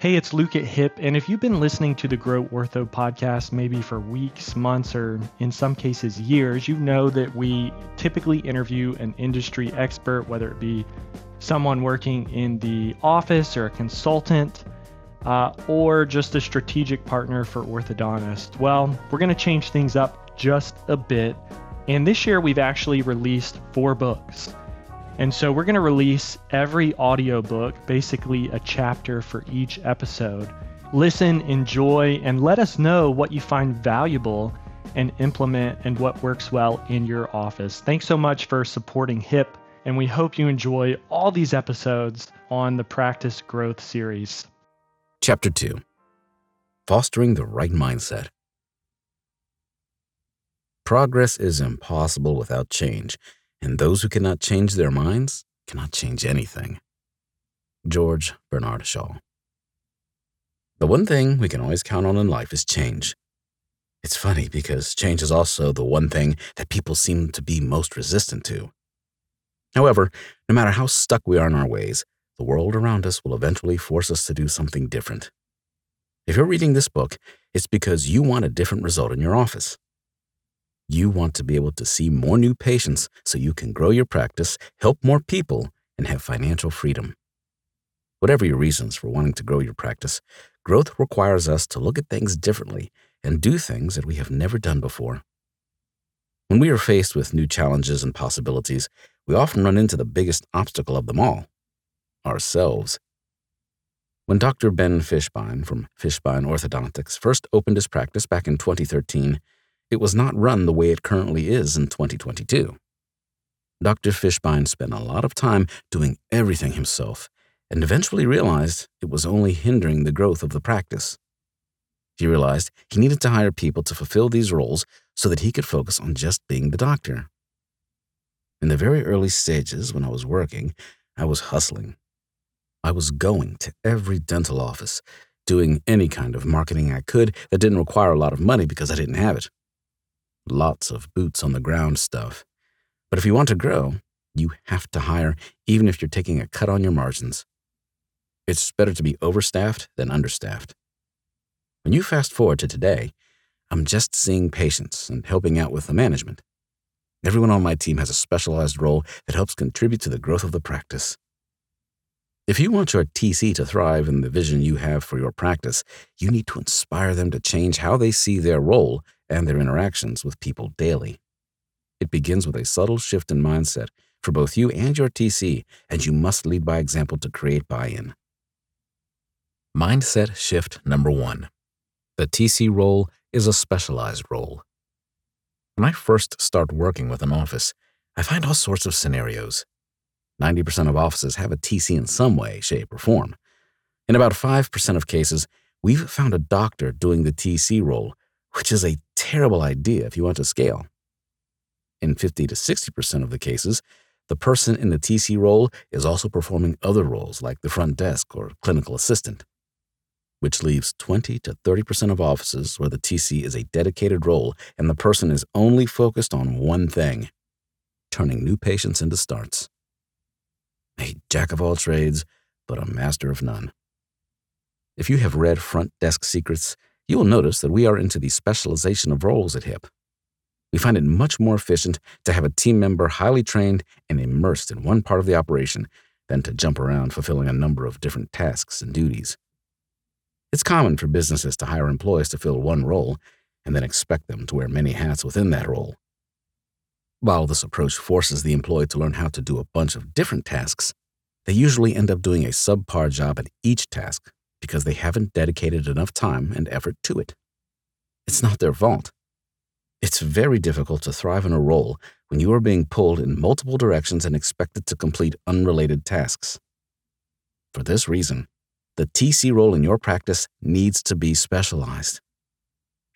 Hey, it's Luke at HIP, and if you've been listening to the Grow Ortho podcast maybe for weeks, months, or in some cases years, you know that we typically interview an industry expert, whether it be someone working in the office or a consultant, uh, or just a strategic partner for orthodontists. Well, we're going to change things up just a bit, and this year we've actually released four books. And so we're going to release every audiobook, basically a chapter for each episode. Listen, enjoy, and let us know what you find valuable and implement and what works well in your office. Thanks so much for supporting HIP, and we hope you enjoy all these episodes on the Practice Growth series. Chapter 2 Fostering the Right Mindset. Progress is impossible without change and those who cannot change their minds cannot change anything. George Bernard Shaw. The one thing we can always count on in life is change. It's funny because change is also the one thing that people seem to be most resistant to. However, no matter how stuck we are in our ways, the world around us will eventually force us to do something different. If you're reading this book, it's because you want a different result in your office. You want to be able to see more new patients so you can grow your practice, help more people, and have financial freedom. Whatever your reasons for wanting to grow your practice, growth requires us to look at things differently and do things that we have never done before. When we are faced with new challenges and possibilities, we often run into the biggest obstacle of them all ourselves. When Dr. Ben Fishbein from Fishbein Orthodontics first opened his practice back in 2013, it was not run the way it currently is in 2022. Dr. Fishbein spent a lot of time doing everything himself and eventually realized it was only hindering the growth of the practice. He realized he needed to hire people to fulfill these roles so that he could focus on just being the doctor. In the very early stages when I was working, I was hustling. I was going to every dental office, doing any kind of marketing I could that didn't require a lot of money because I didn't have it. Lots of boots on the ground stuff. But if you want to grow, you have to hire, even if you're taking a cut on your margins. It's better to be overstaffed than understaffed. When you fast forward to today, I'm just seeing patients and helping out with the management. Everyone on my team has a specialized role that helps contribute to the growth of the practice. If you want your TC to thrive in the vision you have for your practice, you need to inspire them to change how they see their role and their interactions with people daily. It begins with a subtle shift in mindset for both you and your TC, and you must lead by example to create buy in. Mindset shift number one the TC role is a specialized role. When I first start working with an office, I find all sorts of scenarios. 90% of offices have a TC in some way, shape, or form. In about 5% of cases, we've found a doctor doing the TC role which is a terrible idea if you want to scale. In 50 to 60% of the cases, the person in the TC role is also performing other roles like the front desk or clinical assistant, which leaves 20 to 30% of offices where the TC is a dedicated role and the person is only focused on one thing turning new patients into starts. A jack of all trades, but a master of none. If you have read Front Desk Secrets, you will notice that we are into the specialization of roles at HIP. We find it much more efficient to have a team member highly trained and immersed in one part of the operation than to jump around fulfilling a number of different tasks and duties. It's common for businesses to hire employees to fill one role and then expect them to wear many hats within that role. While this approach forces the employee to learn how to do a bunch of different tasks, they usually end up doing a subpar job at each task because they haven't dedicated enough time and effort to it. It's not their fault. It's very difficult to thrive in a role when you are being pulled in multiple directions and expected to complete unrelated tasks. For this reason, the TC role in your practice needs to be specialized.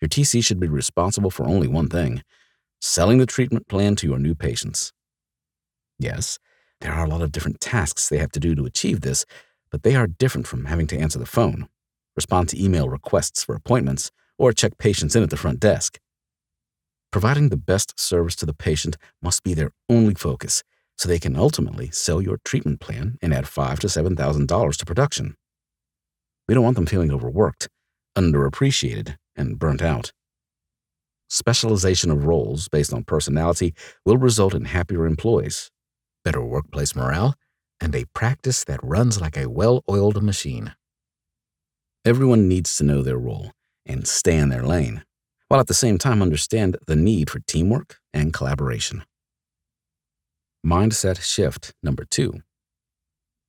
Your TC should be responsible for only one thing selling the treatment plan to your new patients. Yes, there are a lot of different tasks they have to do to achieve this, but they are different from having to answer the phone, respond to email requests for appointments, or check patients in at the front desk. Providing the best service to the patient must be their only focus, so they can ultimately sell your treatment plan and add five to seven thousand dollars to production. We don't want them feeling overworked, underappreciated, and burnt out. Specialization of roles based on personality will result in happier employees, better workplace morale, and a practice that runs like a well oiled machine. Everyone needs to know their role and stay in their lane, while at the same time understand the need for teamwork and collaboration. Mindset shift number two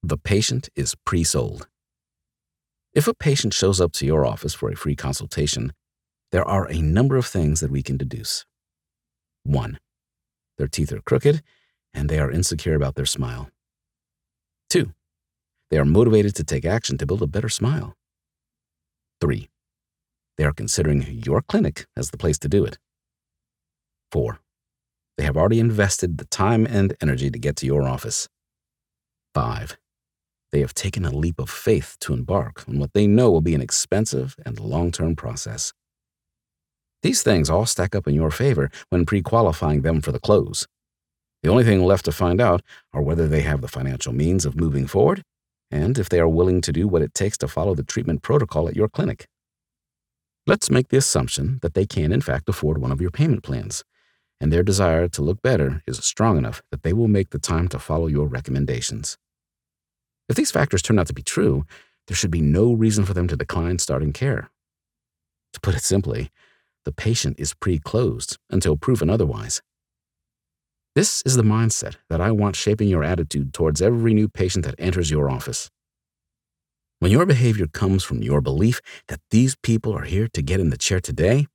the patient is pre sold. If a patient shows up to your office for a free consultation, there are a number of things that we can deduce. One, their teeth are crooked and they are insecure about their smile. Two, they are motivated to take action to build a better smile. Three, they are considering your clinic as the place to do it. Four, they have already invested the time and energy to get to your office. Five, they have taken a leap of faith to embark on what they know will be an expensive and long term process. These things all stack up in your favor when pre qualifying them for the close. The only thing left to find out are whether they have the financial means of moving forward and if they are willing to do what it takes to follow the treatment protocol at your clinic. Let's make the assumption that they can, in fact, afford one of your payment plans, and their desire to look better is strong enough that they will make the time to follow your recommendations. If these factors turn out to be true, there should be no reason for them to decline starting care. To put it simply, the patient is pre closed until proven otherwise. This is the mindset that I want shaping your attitude towards every new patient that enters your office. When your behavior comes from your belief that these people are here to get in the chair today,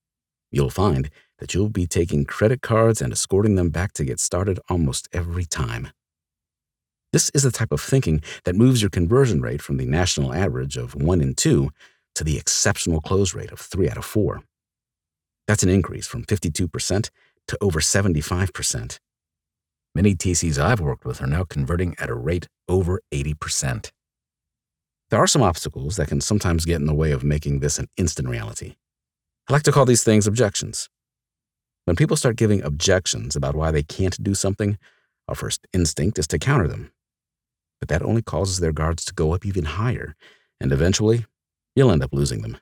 you'll find that you'll be taking credit cards and escorting them back to get started almost every time. This is the type of thinking that moves your conversion rate from the national average of 1 in 2 to the exceptional close rate of 3 out of 4. That's an increase from 52% to over 75%. Many TCs I've worked with are now converting at a rate over 80%. There are some obstacles that can sometimes get in the way of making this an instant reality. I like to call these things objections. When people start giving objections about why they can't do something, our first instinct is to counter them. But that only causes their guards to go up even higher, and eventually, you'll end up losing them.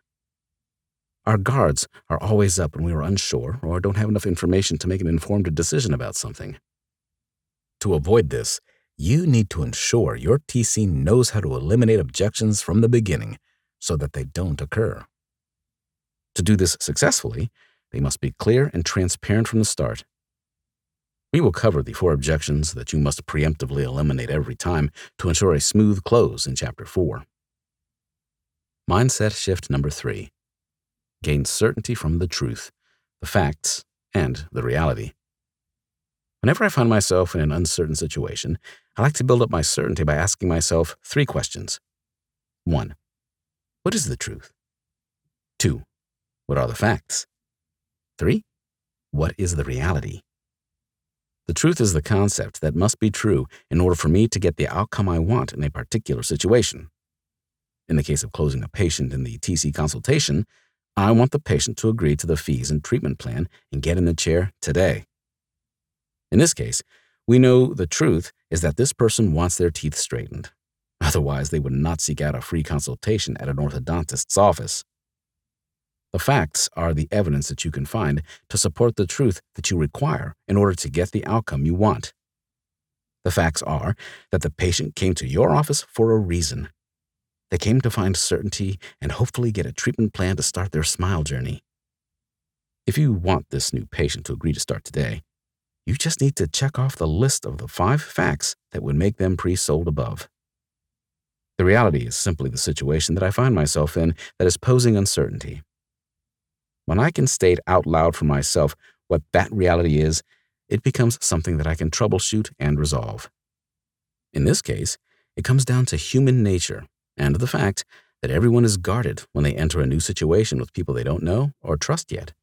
Our guards are always up when we are unsure or don't have enough information to make an informed decision about something. To avoid this, you need to ensure your TC knows how to eliminate objections from the beginning so that they don't occur. To do this successfully, they must be clear and transparent from the start. We will cover the four objections that you must preemptively eliminate every time to ensure a smooth close in Chapter 4. Mindset shift number three gain certainty from the truth, the facts, and the reality. Whenever I find myself in an uncertain situation, I like to build up my certainty by asking myself three questions. 1. What is the truth? 2. What are the facts? 3. What is the reality? The truth is the concept that must be true in order for me to get the outcome I want in a particular situation. In the case of closing a patient in the TC consultation, I want the patient to agree to the fees and treatment plan and get in the chair today. In this case, we know the truth is that this person wants their teeth straightened. Otherwise, they would not seek out a free consultation at an orthodontist's office. The facts are the evidence that you can find to support the truth that you require in order to get the outcome you want. The facts are that the patient came to your office for a reason. They came to find certainty and hopefully get a treatment plan to start their smile journey. If you want this new patient to agree to start today, you just need to check off the list of the five facts that would make them pre sold above. The reality is simply the situation that I find myself in that is posing uncertainty. When I can state out loud for myself what that reality is, it becomes something that I can troubleshoot and resolve. In this case, it comes down to human nature and the fact that everyone is guarded when they enter a new situation with people they don't know or trust yet.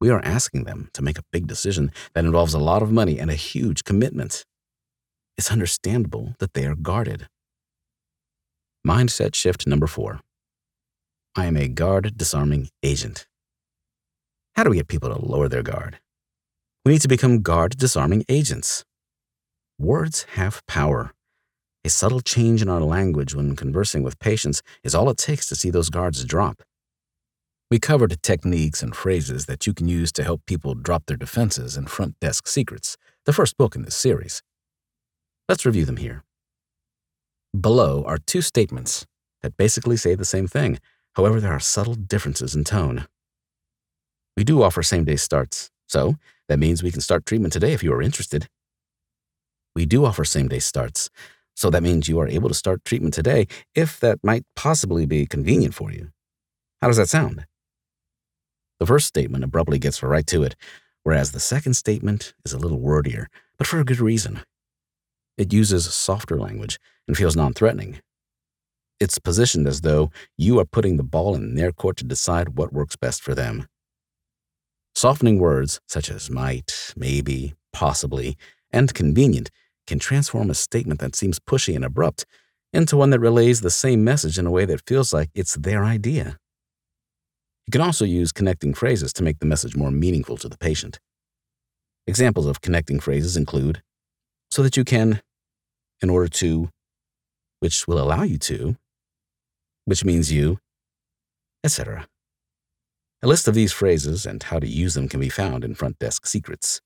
We are asking them to make a big decision that involves a lot of money and a huge commitment. It's understandable that they are guarded. Mindset shift number four I am a guard disarming agent. How do we get people to lower their guard? We need to become guard disarming agents. Words have power. A subtle change in our language when conversing with patients is all it takes to see those guards drop. We covered techniques and phrases that you can use to help people drop their defenses and Front Desk Secrets, the first book in this series. Let's review them here. Below are two statements that basically say the same thing, however, there are subtle differences in tone. We do offer same day starts, so that means we can start treatment today if you are interested. We do offer same day starts, so that means you are able to start treatment today if that might possibly be convenient for you. How does that sound? The first statement abruptly gets right to it, whereas the second statement is a little wordier, but for a good reason. It uses softer language and feels non threatening. It's positioned as though you are putting the ball in their court to decide what works best for them. Softening words such as might, maybe, possibly, and convenient can transform a statement that seems pushy and abrupt into one that relays the same message in a way that feels like it's their idea. You can also use connecting phrases to make the message more meaningful to the patient. Examples of connecting phrases include so that you can, in order to, which will allow you to, which means you, etc. A list of these phrases and how to use them can be found in Front Desk Secrets.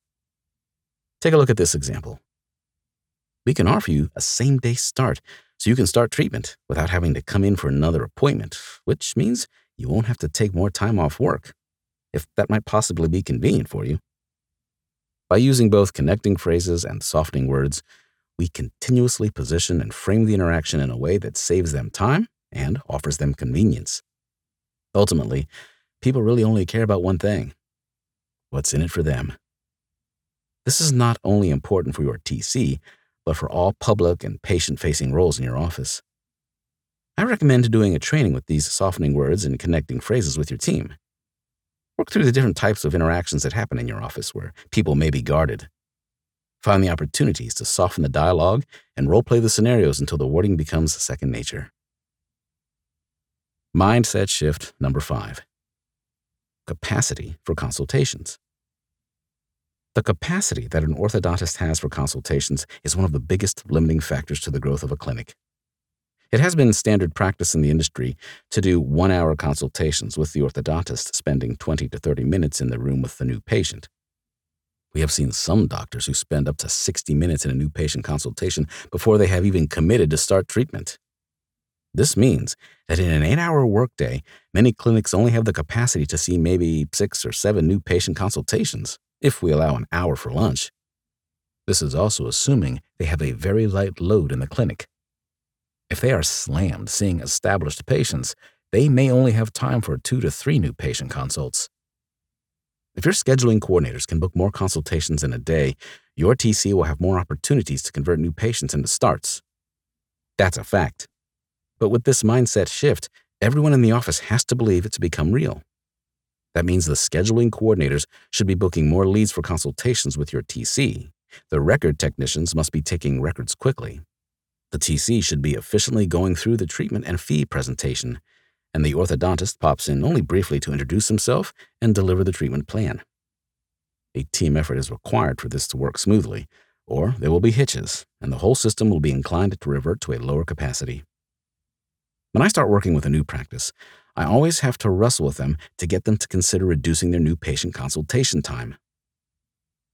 Take a look at this example we can offer you a same day start so you can start treatment without having to come in for another appointment, which means you won't have to take more time off work, if that might possibly be convenient for you. By using both connecting phrases and softening words, we continuously position and frame the interaction in a way that saves them time and offers them convenience. Ultimately, people really only care about one thing what's in it for them. This is not only important for your TC, but for all public and patient facing roles in your office. I recommend doing a training with these softening words and connecting phrases with your team. Work through the different types of interactions that happen in your office where people may be guarded. Find the opportunities to soften the dialogue and role play the scenarios until the wording becomes second nature. Mindset shift number five capacity for consultations. The capacity that an orthodontist has for consultations is one of the biggest limiting factors to the growth of a clinic. It has been standard practice in the industry to do one hour consultations with the orthodontist spending 20 to 30 minutes in the room with the new patient. We have seen some doctors who spend up to 60 minutes in a new patient consultation before they have even committed to start treatment. This means that in an eight hour workday, many clinics only have the capacity to see maybe six or seven new patient consultations if we allow an hour for lunch. This is also assuming they have a very light load in the clinic. If they are slammed seeing established patients, they may only have time for two to three new patient consults. If your scheduling coordinators can book more consultations in a day, your TC will have more opportunities to convert new patients into starts. That's a fact. But with this mindset shift, everyone in the office has to believe it to become real. That means the scheduling coordinators should be booking more leads for consultations with your TC. The record technicians must be taking records quickly. The TC should be efficiently going through the treatment and fee presentation, and the orthodontist pops in only briefly to introduce himself and deliver the treatment plan. A team effort is required for this to work smoothly, or there will be hitches, and the whole system will be inclined to revert to a lower capacity. When I start working with a new practice, I always have to wrestle with them to get them to consider reducing their new patient consultation time.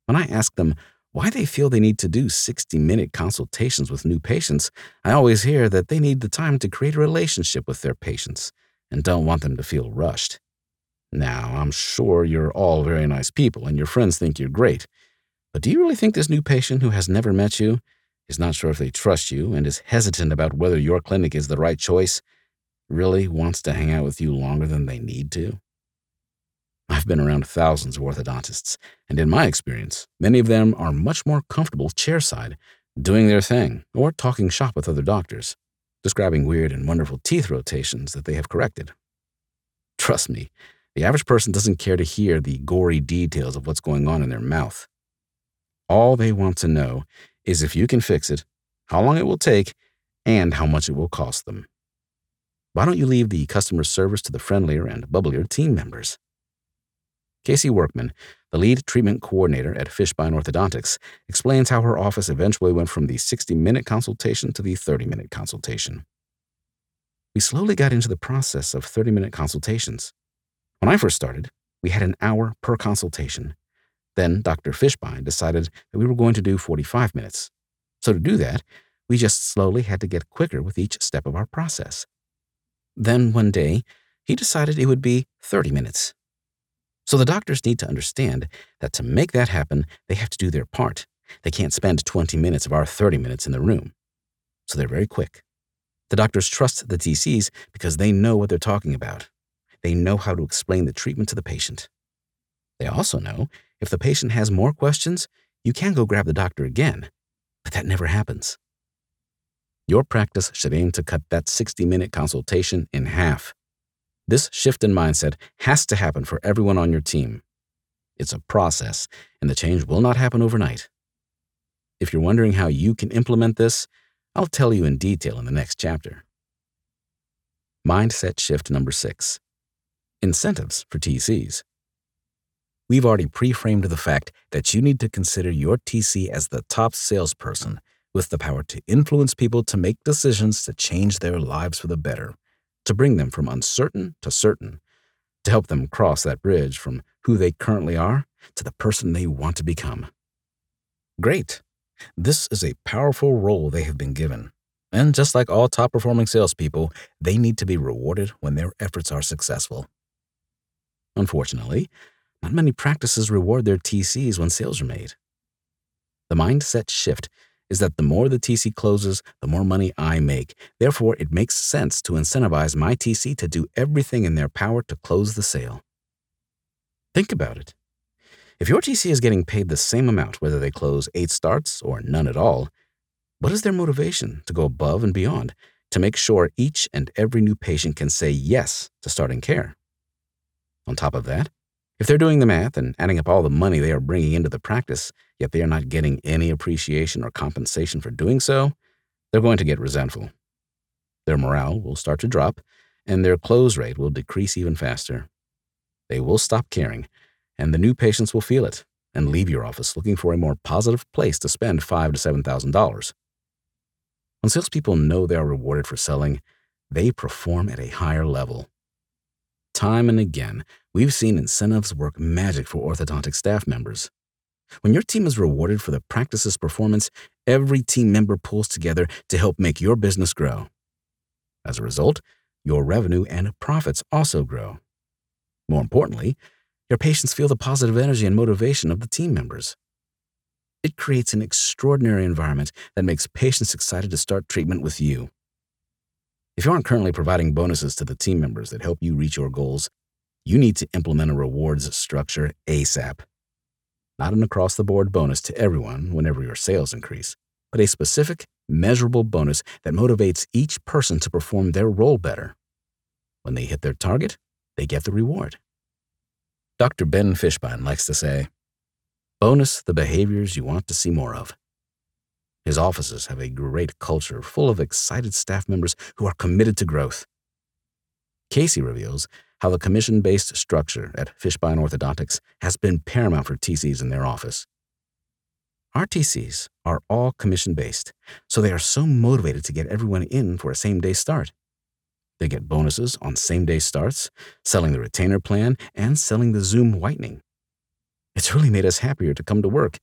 When I ask them why they feel they need to do 60 minute consultations with new patients, I always hear that they need the time to create a relationship with their patients and don't want them to feel rushed. Now, I'm sure you're all very nice people and your friends think you're great, but do you really think this new patient who has never met you, is not sure if they trust you, and is hesitant about whether your clinic is the right choice, really wants to hang out with you longer than they need to? I've been around thousands of orthodontists, and in my experience, many of them are much more comfortable chairside, doing their thing, or talking shop with other doctors, describing weird and wonderful teeth rotations that they have corrected. Trust me, the average person doesn't care to hear the gory details of what's going on in their mouth. All they want to know is if you can fix it, how long it will take, and how much it will cost them. Why don't you leave the customer service to the friendlier and bubblier team members? Casey Workman, the lead treatment coordinator at Fishbein Orthodontics, explains how her office eventually went from the 60 minute consultation to the 30 minute consultation. We slowly got into the process of 30 minute consultations. When I first started, we had an hour per consultation. Then Dr. Fishbein decided that we were going to do 45 minutes. So to do that, we just slowly had to get quicker with each step of our process. Then one day, he decided it would be 30 minutes. So the doctors need to understand that to make that happen, they have to do their part. They can't spend 20 minutes of our 30 minutes in the room. So they're very quick. The doctors trust the TCs because they know what they're talking about. They know how to explain the treatment to the patient. They also know if the patient has more questions, you can go grab the doctor again, but that never happens. Your practice should aim to cut that 60 minute consultation in half. This shift in mindset has to happen for everyone on your team. It's a process, and the change will not happen overnight. If you're wondering how you can implement this, I'll tell you in detail in the next chapter. Mindset shift number six incentives for TCs. We've already pre framed the fact that you need to consider your TC as the top salesperson with the power to influence people to make decisions to change their lives for the better to bring them from uncertain to certain, to help them cross that bridge from who they currently are to the person they want to become. Great. This is a powerful role they have been given. And just like all top performing salespeople, they need to be rewarded when their efforts are successful. Unfortunately, not many practices reward their TCs when sales are made. The mindset shift is that the more the TC closes, the more money I make. Therefore, it makes sense to incentivize my TC to do everything in their power to close the sale. Think about it. If your TC is getting paid the same amount whether they close eight starts or none at all, what is their motivation to go above and beyond to make sure each and every new patient can say yes to starting care? On top of that, if they're doing the math and adding up all the money they are bringing into the practice, yet they are not getting any appreciation or compensation for doing so, they're going to get resentful. Their morale will start to drop, and their close rate will decrease even faster. They will stop caring, and the new patients will feel it and leave your office looking for a more positive place to spend five to seven thousand dollars. When salespeople know they are rewarded for selling, they perform at a higher level. Time and again, we've seen incentives work magic for orthodontic staff members. When your team is rewarded for the practice's performance, every team member pulls together to help make your business grow. As a result, your revenue and profits also grow. More importantly, your patients feel the positive energy and motivation of the team members. It creates an extraordinary environment that makes patients excited to start treatment with you. If you aren't currently providing bonuses to the team members that help you reach your goals, you need to implement a rewards structure ASAP. Not an across the board bonus to everyone whenever your sales increase, but a specific, measurable bonus that motivates each person to perform their role better. When they hit their target, they get the reward. Dr. Ben Fishbein likes to say, bonus the behaviors you want to see more of. His offices have a great culture full of excited staff members who are committed to growth. Casey reveals how the commission based structure at Fishbein Orthodontics has been paramount for TCs in their office. Our TCs are all commission based, so they are so motivated to get everyone in for a same day start. They get bonuses on same day starts, selling the retainer plan, and selling the Zoom whitening. It's really made us happier to come to work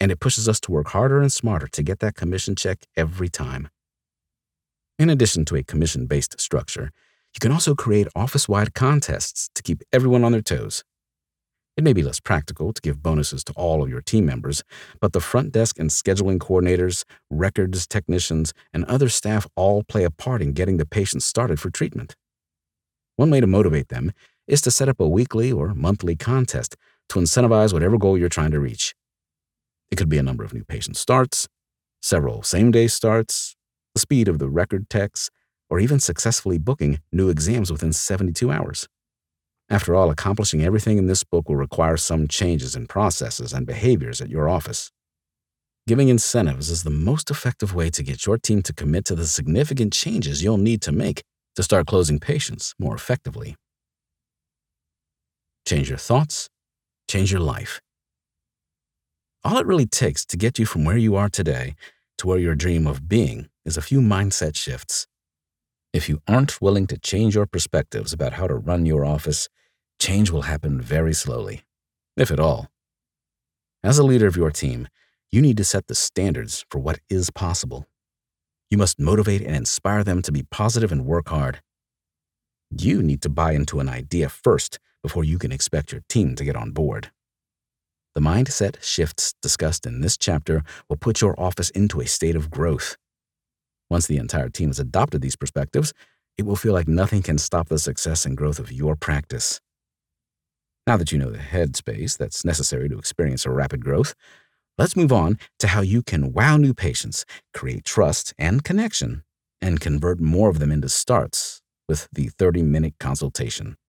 and it pushes us to work harder and smarter to get that commission check every time. In addition to a commission based structure, you can also create office wide contests to keep everyone on their toes. It may be less practical to give bonuses to all of your team members, but the front desk and scheduling coordinators, records technicians, and other staff all play a part in getting the patients started for treatment. One way to motivate them is to set up a weekly or monthly contest to incentivize whatever goal you're trying to reach. It could be a number of new patient starts, several same day starts, the speed of the record techs, or even successfully booking new exams within 72 hours. After all, accomplishing everything in this book will require some changes in processes and behaviors at your office. Giving incentives is the most effective way to get your team to commit to the significant changes you'll need to make to start closing patients more effectively. Change your thoughts, change your life. All it really takes to get you from where you are today to where your dream of being is a few mindset shifts. If you aren't willing to change your perspectives about how to run your office, change will happen very slowly, if at all. As a leader of your team, you need to set the standards for what is possible. You must motivate and inspire them to be positive and work hard. You need to buy into an idea first before you can expect your team to get on board. The mindset shifts discussed in this chapter will put your office into a state of growth. Once the entire team has adopted these perspectives, it will feel like nothing can stop the success and growth of your practice. Now that you know the headspace that's necessary to experience a rapid growth, let's move on to how you can wow new patients, create trust and connection, and convert more of them into starts with the 30 minute consultation.